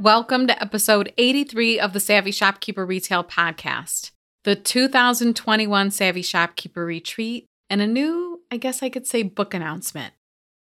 Welcome to episode 83 of the Savvy Shopkeeper Retail Podcast, the 2021 Savvy Shopkeeper Retreat, and a new, I guess I could say, book announcement.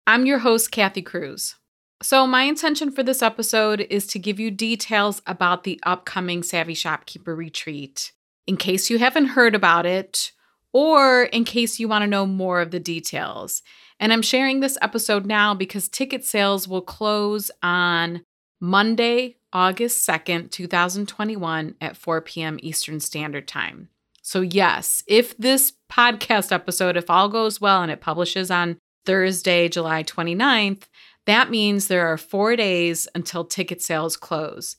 I'm your host, Kathy Cruz. So, my intention for this episode is to give you details about the upcoming Savvy Shopkeeper Retreat, in case you haven't heard about it, or in case you want to know more of the details. And I'm sharing this episode now because ticket sales will close on Monday, August 2nd, 2021 at 4 p.m. Eastern Standard Time. So, yes, if this podcast episode, if all goes well and it publishes on Thursday, July 29th, that means there are four days until ticket sales close.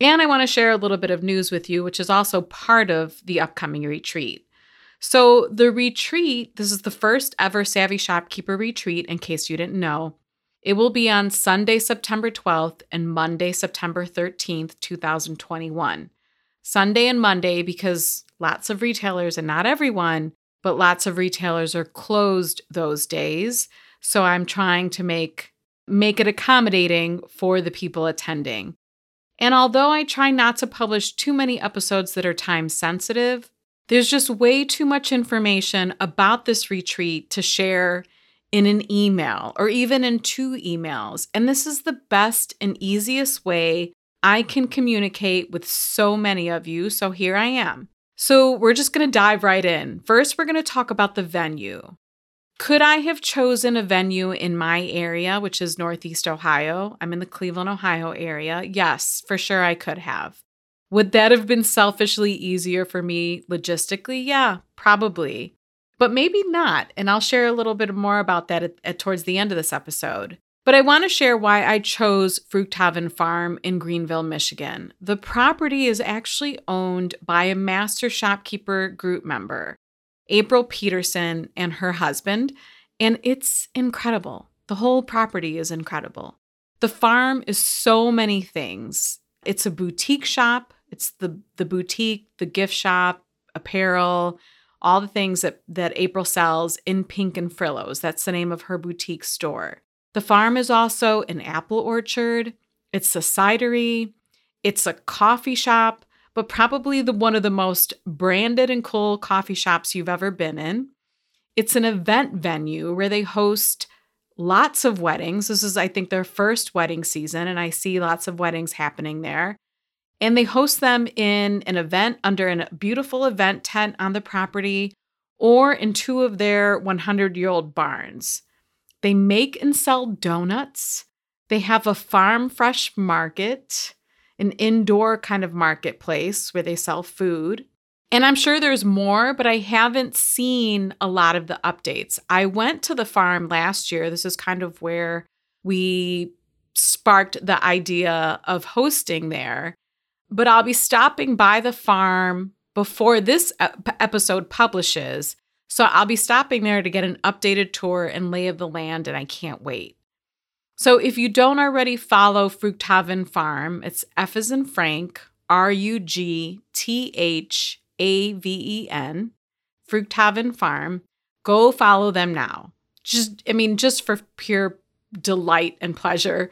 And I want to share a little bit of news with you, which is also part of the upcoming retreat. So, the retreat, this is the first ever Savvy Shopkeeper retreat, in case you didn't know. It will be on Sunday, September 12th and Monday, September 13th, 2021. Sunday and Monday, because lots of retailers, and not everyone, but lots of retailers are closed those days. So I'm trying to make make it accommodating for the people attending. And although I try not to publish too many episodes that are time sensitive, there's just way too much information about this retreat to share in an email or even in two emails. And this is the best and easiest way I can communicate with so many of you. So here I am. So we're just going to dive right in. First, we're going to talk about the venue. Could I have chosen a venue in my area, which is Northeast Ohio? I'm in the Cleveland, Ohio area. Yes, for sure I could have. Would that have been selfishly easier for me logistically? Yeah, probably but maybe not. And I'll share a little bit more about that at, at, towards the end of this episode. But I want to share why I chose Fruchthaven Farm in Greenville, Michigan. The property is actually owned by a master shopkeeper group member, April Peterson, and her husband, and it's incredible. The whole property is incredible. The farm is so many things. It's a boutique shop, it's the the boutique, the gift shop, apparel, all the things that, that April sells in Pink and Frillos. That's the name of her boutique store. The farm is also an apple orchard, it's a cidery, it's a coffee shop, but probably the one of the most branded and cool coffee shops you've ever been in. It's an event venue where they host lots of weddings. This is, I think, their first wedding season, and I see lots of weddings happening there and they host them in an event under a beautiful event tent on the property or in two of their 100 year old barns. They make and sell donuts. They have a farm fresh market, an indoor kind of marketplace where they sell food. And I'm sure there's more, but I haven't seen a lot of the updates. I went to the farm last year. This is kind of where we sparked the idea of hosting there but I'll be stopping by the farm before this episode publishes. So I'll be stopping there to get an updated tour and lay of the land, and I can't wait. So if you don't already follow Fruchthaven Farm, it's F as in Frank, R U G T H A V E N, Fruchthaven Farm. Go follow them now. Just, I mean, just for pure delight and pleasure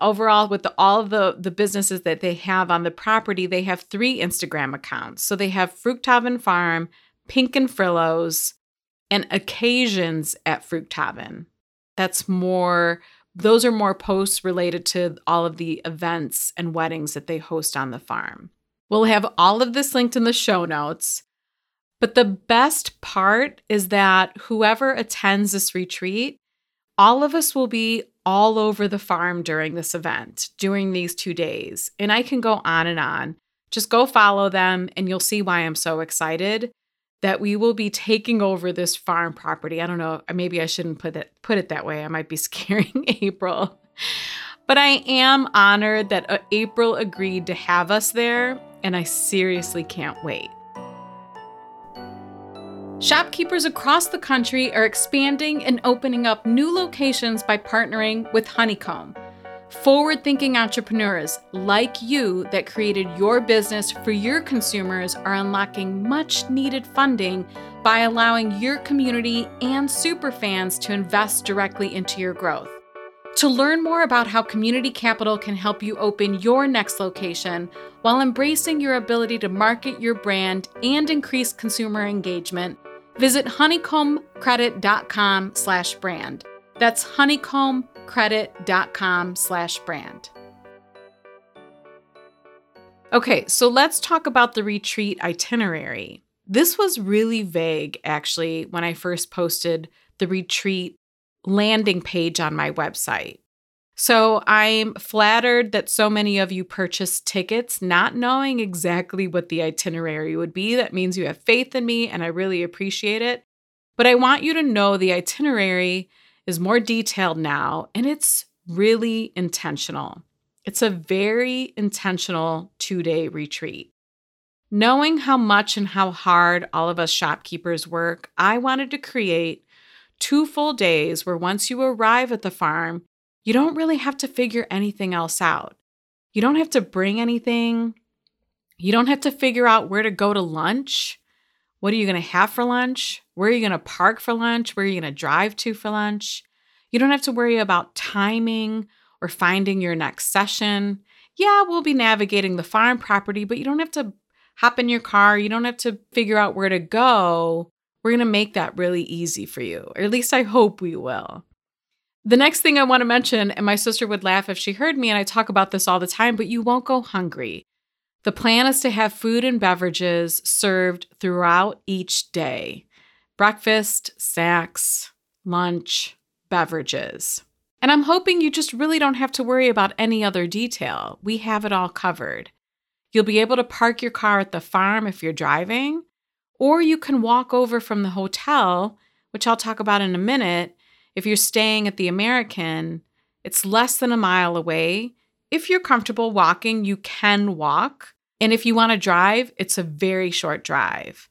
overall with the, all of the, the businesses that they have on the property they have three instagram accounts. So they have fruchthaven farm pink and frillos and occasions at fruchthaven that's more those are more posts related to all of the events and weddings that they host on the farm. We'll have all of this linked in the show notes. But the best part is that whoever attends this retreat all of us will be all over the farm during this event, during these two days. And I can go on and on. Just go follow them, and you'll see why I'm so excited that we will be taking over this farm property. I don't know, maybe I shouldn't put it put it that way. I might be scaring April. But I am honored that uh, April agreed to have us there and I seriously can't wait. Shopkeepers across the country are expanding and opening up new locations by partnering with Honeycomb. Forward thinking entrepreneurs like you that created your business for your consumers are unlocking much needed funding by allowing your community and superfans to invest directly into your growth. To learn more about how community capital can help you open your next location while embracing your ability to market your brand and increase consumer engagement, visit honeycombcredit.com slash brand. That's honeycombcredit.com slash brand. Okay, so let's talk about the retreat itinerary. This was really vague actually when I first posted the retreat landing page on my website. So I'm flattered that so many of you purchased tickets not knowing exactly what the itinerary would be. That means you have faith in me, and I really appreciate it. But I want you to know the itinerary is more detailed now, and it's really intentional. It's a very intentional two day retreat. Knowing how much and how hard all of us shopkeepers work, I wanted to create two full days where once you arrive at the farm, you don't really have to figure anything else out. You don't have to bring anything. You don't have to figure out where to go to lunch. What are you going to have for lunch? Where are you going to park for lunch? Where are you going to drive to for lunch? You don't have to worry about timing or finding your next session. Yeah, we'll be navigating the farm property, but you don't have to hop in your car. You don't have to figure out where to go. We're going to make that really easy for you, or at least I hope we will. The next thing I want to mention, and my sister would laugh if she heard me, and I talk about this all the time, but you won't go hungry. The plan is to have food and beverages served throughout each day breakfast, snacks, lunch, beverages. And I'm hoping you just really don't have to worry about any other detail. We have it all covered. You'll be able to park your car at the farm if you're driving, or you can walk over from the hotel, which I'll talk about in a minute, if you're staying at the AmericInn, it's less than a mile away. If you're comfortable walking, you can walk. And if you want to drive, it's a very short drive.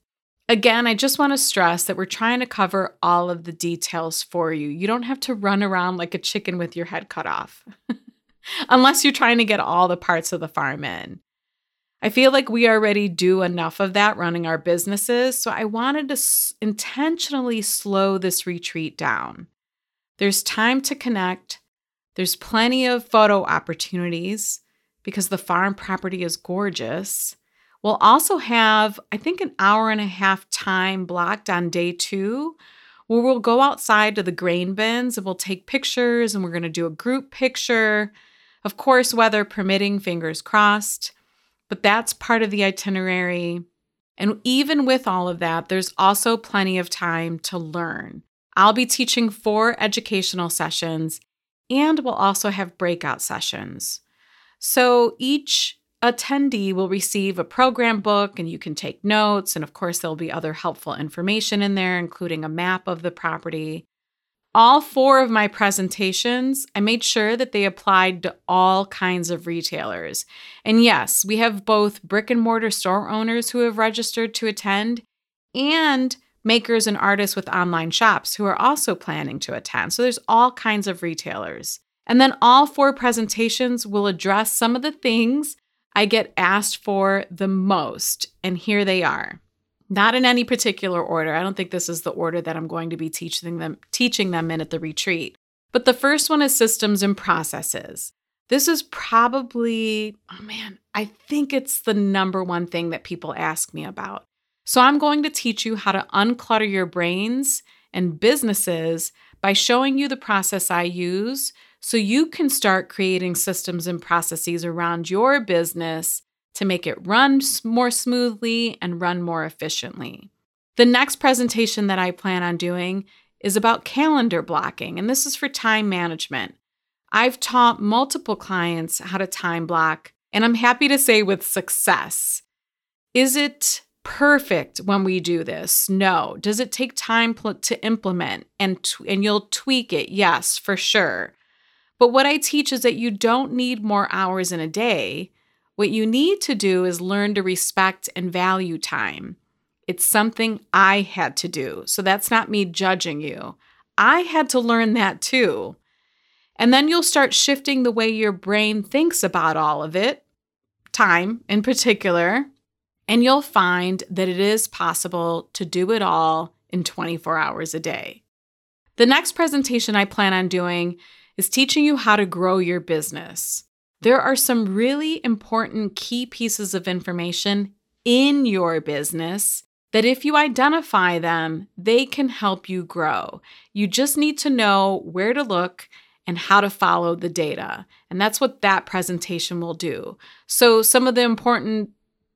Again, I just want to stress that we're trying to cover all of the details for you. You don't have to run around like a chicken with your head cut off, unless you're trying to get all the parts of the farm in. I feel like we already do enough of that running our businesses, so I wanted to s- intentionally slow this retreat down. There's time to connect. There's plenty of photo opportunities because the farm property is gorgeous. We'll also have, I think, an hour and a half time blocked on day two where we'll go outside to the grain bins and we'll take pictures and we're going to do a group picture. Of course, weather permitting, fingers crossed, but that's part of the itinerary. And even with all of that, there's also plenty of time to learn. I'll be teaching four educational sessions and we'll also have breakout sessions. So each attendee will receive a program book and you can take notes. And of course, there'll be other helpful information in there, including a map of the property. All four of my presentations, I made sure that they applied to all kinds of retailers. And yes, we have both brick and mortar store owners who have registered to attend and makers and artists with online shops who are also planning to attend. So there's all kinds of retailers. And then all four presentations will address some of the things I get asked for the most. And here they are. Not in any particular order. I don't think this is the order that I'm going to be teaching them teaching them in at the retreat. But the first one is systems and processes. This is probably, oh man, I think it's the number one thing that people ask me about. So, I'm going to teach you how to unclutter your brains and businesses by showing you the process I use so you can start creating systems and processes around your business to make it run more smoothly and run more efficiently. The next presentation that I plan on doing is about calendar blocking, and this is for time management. I've taught multiple clients how to time block, and I'm happy to say with success. Is it perfect when we do this? No. Does it take time pl- to implement and t- and you'll tweak it? Yes, for sure. But what I teach is that you don't need more hours in a day. What you need to do is learn to respect and value time. It's something I had to do. So that's not me judging you. I had to learn that too. And then you'll start shifting the way your brain thinks about all of it, time in particular, and you'll find that it is possible to do it all in 24 hours a day. The next presentation I plan on doing is teaching you how to grow your business. There are some really important key pieces of information in your business that if you identify them, they can help you grow. You just need to know where to look and how to follow the data. And that's what that presentation will do. So, some of the important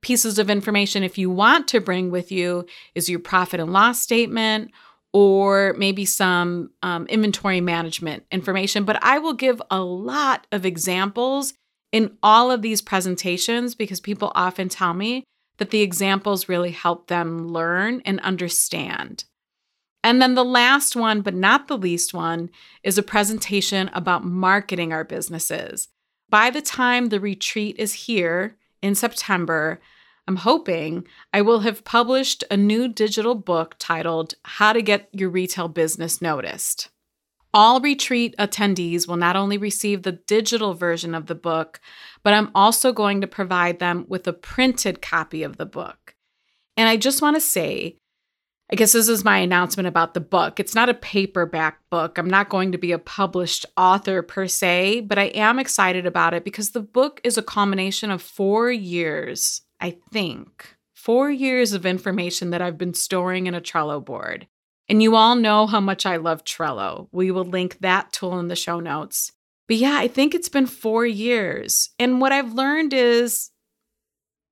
pieces of information, if you want to bring with you, is your profit and loss statement or maybe some um, inventory management information. But I will give a lot of examples in all of these presentations because people often tell me that the examples really help them learn and understand. And then the last one, but not the least one, is a presentation about marketing our businesses. By the time the retreat is here in September, I'm hoping I will have published a new digital book titled How to Get Your Retail Business Noticed. All retreat attendees will not only receive the digital version of the book, but I'm also going to provide them with a printed copy of the book. And I just want to say, I guess this is my announcement about the book. It's not a paperback book. I'm not going to be a published author per se, but I am excited about it because the book is a combination of four years, I think, four years of information that I've been storing in a Trello board. And you all know how much I love Trello. We will link that tool in the show notes. But yeah, I think it's been four years. And what I've learned is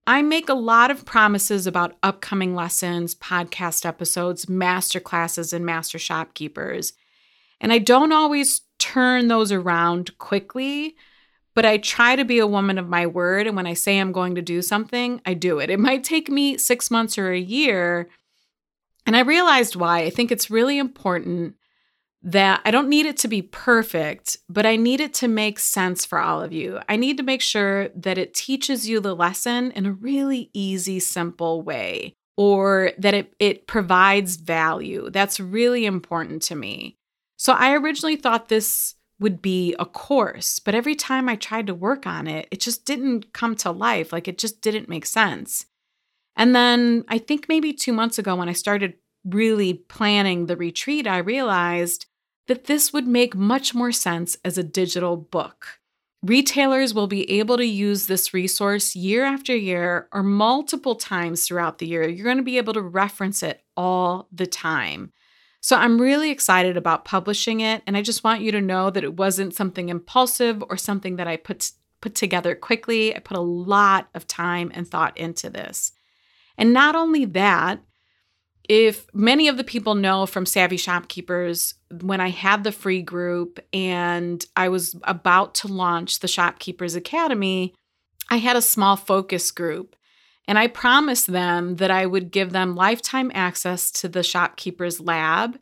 I make a lot of promises about upcoming lessons, podcast episodes, master classes, and master shopkeepers. And I don't always turn those around quickly, but I try to be a woman of my word. And when I say I'm going to do something, I do it. It might take me six months or a year, and I realized why. I think it's really important that I don't need it to be perfect, but I need it to make sense for all of you. I need to make sure that it teaches you the lesson in a really easy, simple way, or that it, it provides value. That's really important to me. So I originally thought this would be a course, but every time I tried to work on it, it just didn't come to life. Like it just didn't make sense. And then I think maybe two months ago, when I started really planning the retreat, I realized that this would make much more sense as a digital book. Retailers will be able to use this resource year after year or multiple times throughout the year. You're going to be able to reference it all the time. So I'm really excited about publishing it and I just want you to know that it wasn't something impulsive or something that I put put together quickly. I put a lot of time and thought into this. And not only that, if many of the people know from Savvy Shopkeepers, when I had the free group and I was about to launch the Shopkeepers Academy, I had a small focus group. And I promised them that I would give them lifetime access to the Shopkeepers Lab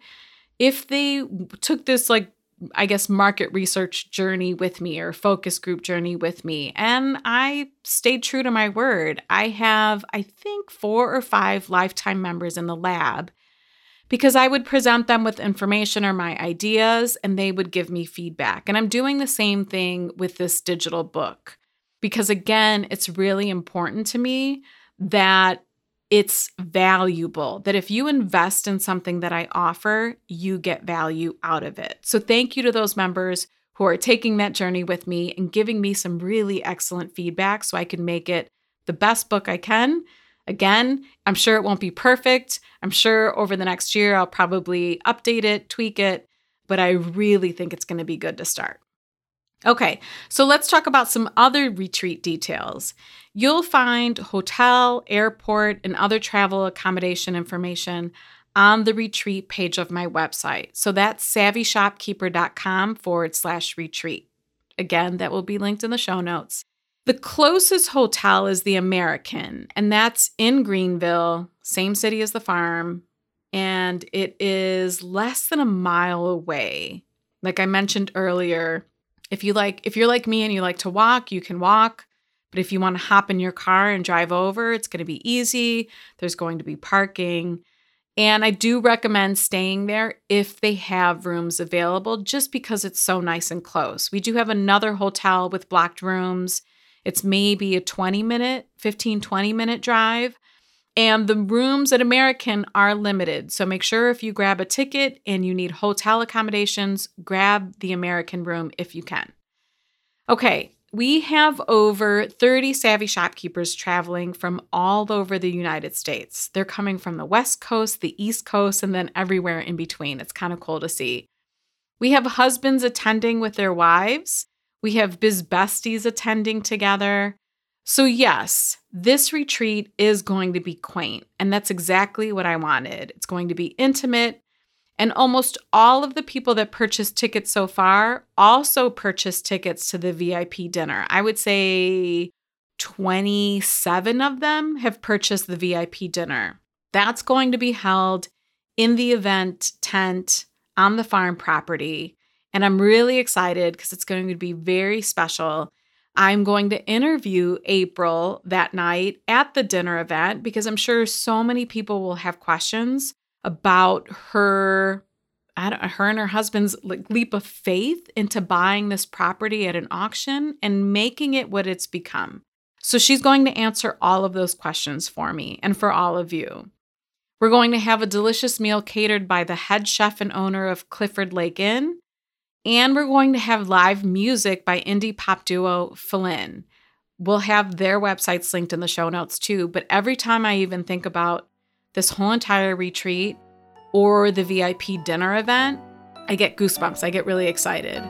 if they took this like I guess, market research journey with me or focus group journey with me. And I stayed true to my word. I have, I think, four or five lifetime members in the lab because I would present them with information or my ideas and they would give me feedback. And I'm doing the same thing with this digital book because, again, it's really important to me that it's valuable that if you invest in something that I offer, you get value out of it. So, thank you to those members who are taking that journey with me and giving me some really excellent feedback so I can make it the best book I can. Again, I'm sure it won't be perfect. I'm sure over the next year I'll probably update it, tweak it, but I really think it's going to be good to start. Okay, so let's talk about some other retreat details. You'll find hotel, airport, and other travel accommodation information on the retreat page of my website. So that's savvyshopkeeper.com forward slash retreat. Again, that will be linked in the show notes. The closest hotel is the AmericInn, and that's in Greenville, same city as the farm, and it is less than a mile away. Like I mentioned earlier, if you like if you're like me and you like to walk, you can walk. But if you want to hop in your car and drive over, it's going to be easy. There's going to be parking. And I do recommend staying there if they have rooms available, just because it's so nice and close. We do have another hotel with blocked rooms. It's maybe a 20 minute, 15, 20 minute drive. And the rooms at AmericInn are limited. So make sure if you grab a ticket and you need hotel accommodations, grab the AmericInn room if you can. Okay, we have over 30 savvy shopkeepers traveling from all over the United States. They're coming from the West Coast, the East Coast, and then everywhere in between. It's kind of cool to see. We have husbands attending with their wives. We have biz besties attending together. So, yes, this retreat is going to be quaint, and that's exactly what I wanted. It's going to be intimate, and almost all of the people that purchased tickets so far also purchased tickets to the VIP dinner. I would say 27 of them have purchased the VIP dinner. That's going to be held in the event tent on the farm property. And I'm really excited because it's going to be very special. I'm going to interview April that night at the dinner event because I'm sure so many people will have questions about her her and her husband's like leap of faith into buying this property at an auction and making it what it's become. So she's going to answer all of those questions for me and for all of you. We're going to have a delicious meal catered by the head chef and owner of Clifford Lake Inn. And we're going to have live music by indie pop duo Flynn. We'll have their websites linked in the show notes too. But every time I even think about this whole entire retreat or the VIP dinner event, I get goosebumps. I get really excited.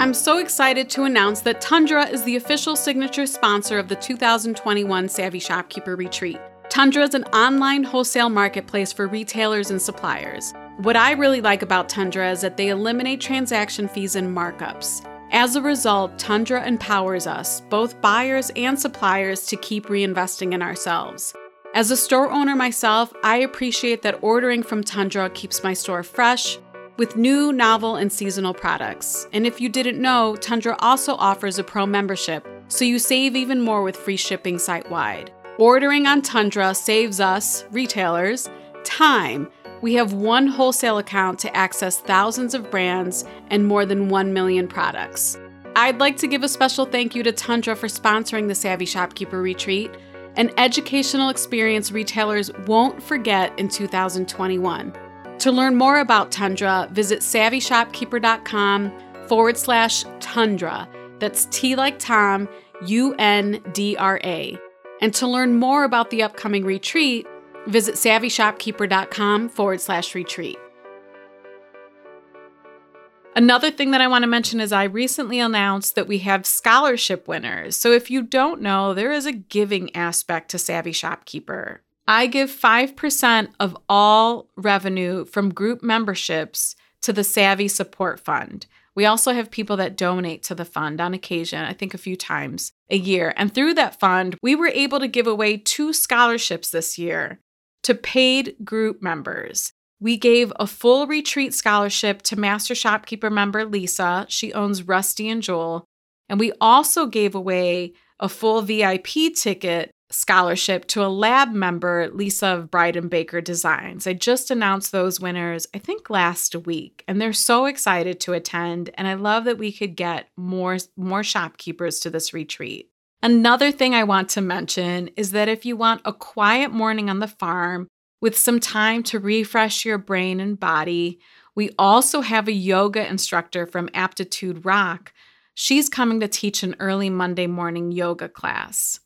I'm so excited to announce that Tundra is the official signature sponsor of the 2021 Savvy Shopkeeper Retreat. Tundra is an online wholesale marketplace for retailers and suppliers. What I really like about Tundra is that they eliminate transaction fees and markups. As a result, Tundra empowers us, both buyers and suppliers, to keep reinvesting in ourselves. As a store owner myself, I appreciate that ordering from Tundra keeps my store fresh with new, novel, and seasonal products. And if you didn't know, Tundra also offers a pro membership, so you save even more with free shipping site wide. Ordering on Tundra saves us, retailers, time. We have one wholesale account to access thousands of brands and more than 1 million products. I'd like to give a special thank you to Tundra for sponsoring the Savvy Shopkeeper Retreat an educational experience retailers won't forget in 2021. To learn more about Tundra, visit savvyshopkeeper.com forward slash Tundra. That's T like Tom, U N D R A. And to learn more about the upcoming retreat, visit savvyshopkeeper.com forward slash retreat. Another thing that I want to mention is I recently announced that we have scholarship winners. So if you don't know, there is a giving aspect to Savvy Shopkeeper. I give 5% of all revenue from group memberships to the Savvy Support Fund. We also have people that donate to the fund on occasion, I think a few times a year. And through that fund, we were able to give away two scholarships this year to paid group members. We gave a full retreat scholarship to Master Shopkeeper member Lisa. She owns Rusty and Joel. And we also gave away a full VIP ticket scholarship to a lab member, Lisa of Bride and Baker Designs. I just announced those winners, I think last week, and they're so excited to attend. And I love that we could get more, more shopkeepers to this retreat. Another thing I want to mention is that if you want a quiet morning on the farm with some time to refresh your brain and body. We also have a yoga instructor from Aptitude Rock. She's coming to teach an early Monday morning yoga class.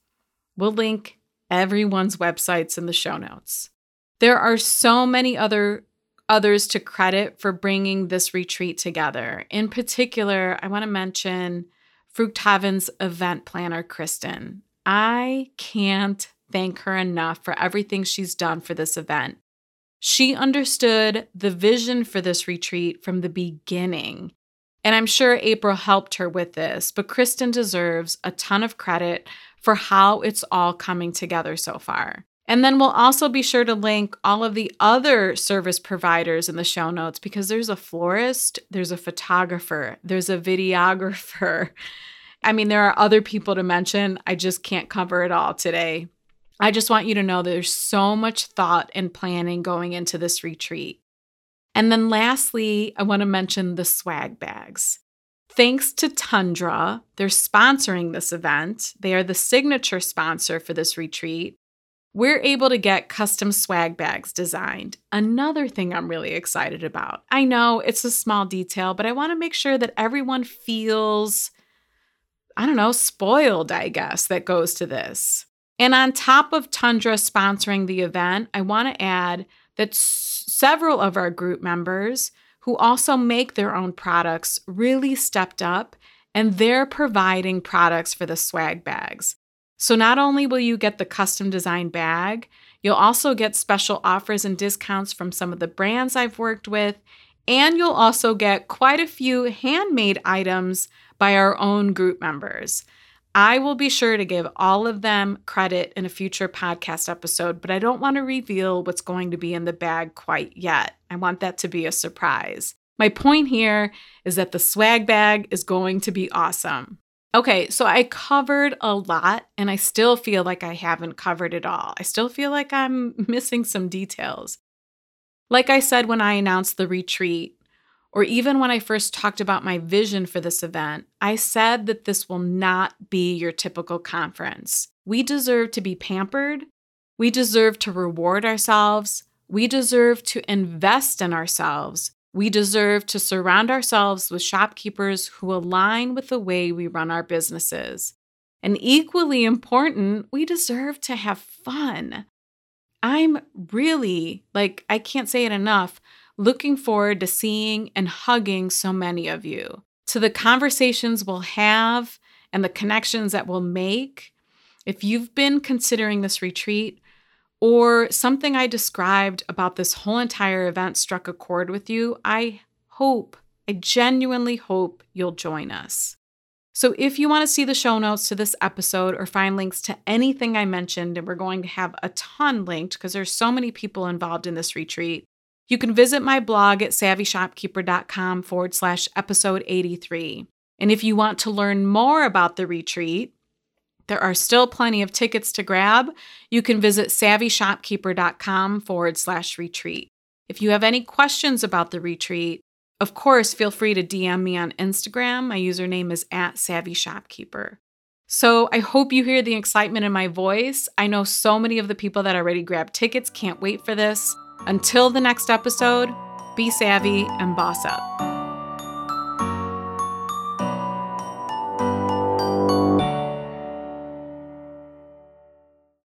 We'll link everyone's websites in the show notes. There are so many other others to credit for bringing this retreat together. In particular, I want to mention Fruchthaven's event planner, Kristen. I can't thank her enough for everything she's done for this event. She understood the vision for this retreat from the beginning. And I'm sure April helped her with this, but Kristen deserves a ton of credit for how it's all coming together so far. And then we'll also be sure to link all of the other service providers in the show notes because there's a florist, there's a photographer, there's a videographer. I mean, there are other people to mention. I just can't cover it all today. I just want you to know there's so much thought and planning going into this retreat. And then lastly, I want to mention the swag bags. Thanks to Tundra, they're sponsoring this event. They are the signature sponsor for this retreat. We're able to get custom swag bags designed. Another thing I'm really excited about. I know it's a small detail, but I want to make sure that everyone feels, I don't know, spoiled, I guess, that goes to this. And on top of Tundra sponsoring the event, I want to add that s- several of our group members who also make their own products really stepped up and they're providing products for the swag bags. So not only will you get the custom design bag, you'll also get special offers and discounts from some of the brands I've worked with, and you'll also get quite a few handmade items by our own group members. I will be sure to give all of them credit in a future podcast episode, but I don't want to reveal what's going to be in the bag quite yet. I want that to be a surprise. My point here is that the swag bag is going to be awesome. Okay, so I covered a lot and I still feel like I haven't covered it all. I still feel like I'm missing some details. Like I said when I announced the retreat, or even when I first talked about my vision for this event, I said that this will not be your typical conference. We deserve to be pampered. We deserve to reward ourselves. We deserve to invest in ourselves. We deserve to surround ourselves with shopkeepers who align with the way we run our businesses. And equally important, we deserve to have fun. I'm really, like, I can't say it enough, looking forward to seeing and hugging so many of you, to the conversations we'll have and the connections that we'll make. If you've been considering this retreat, or something I described about this whole entire event struck a chord with you, I hope, I genuinely hope you'll join us. So, if you want to see the show notes to this episode or find links to anything I mentioned, and we're going to have a ton linked because there's so many people involved in this retreat, you can visit my blog at savvyshopkeeper.com forward slash episode 83. And if you want to learn more about the retreat, there are still plenty of tickets to grab. You can visit savvyshopkeeper.com forward slash retreat. If you have any questions about the retreat, of course, feel free to DM me on Instagram. My username is at savvyshopkeeper. So I hope you hear the excitement in my voice. I know so many of the people that already grabbed tickets can't wait for this. Until the next episode, be savvy and boss up.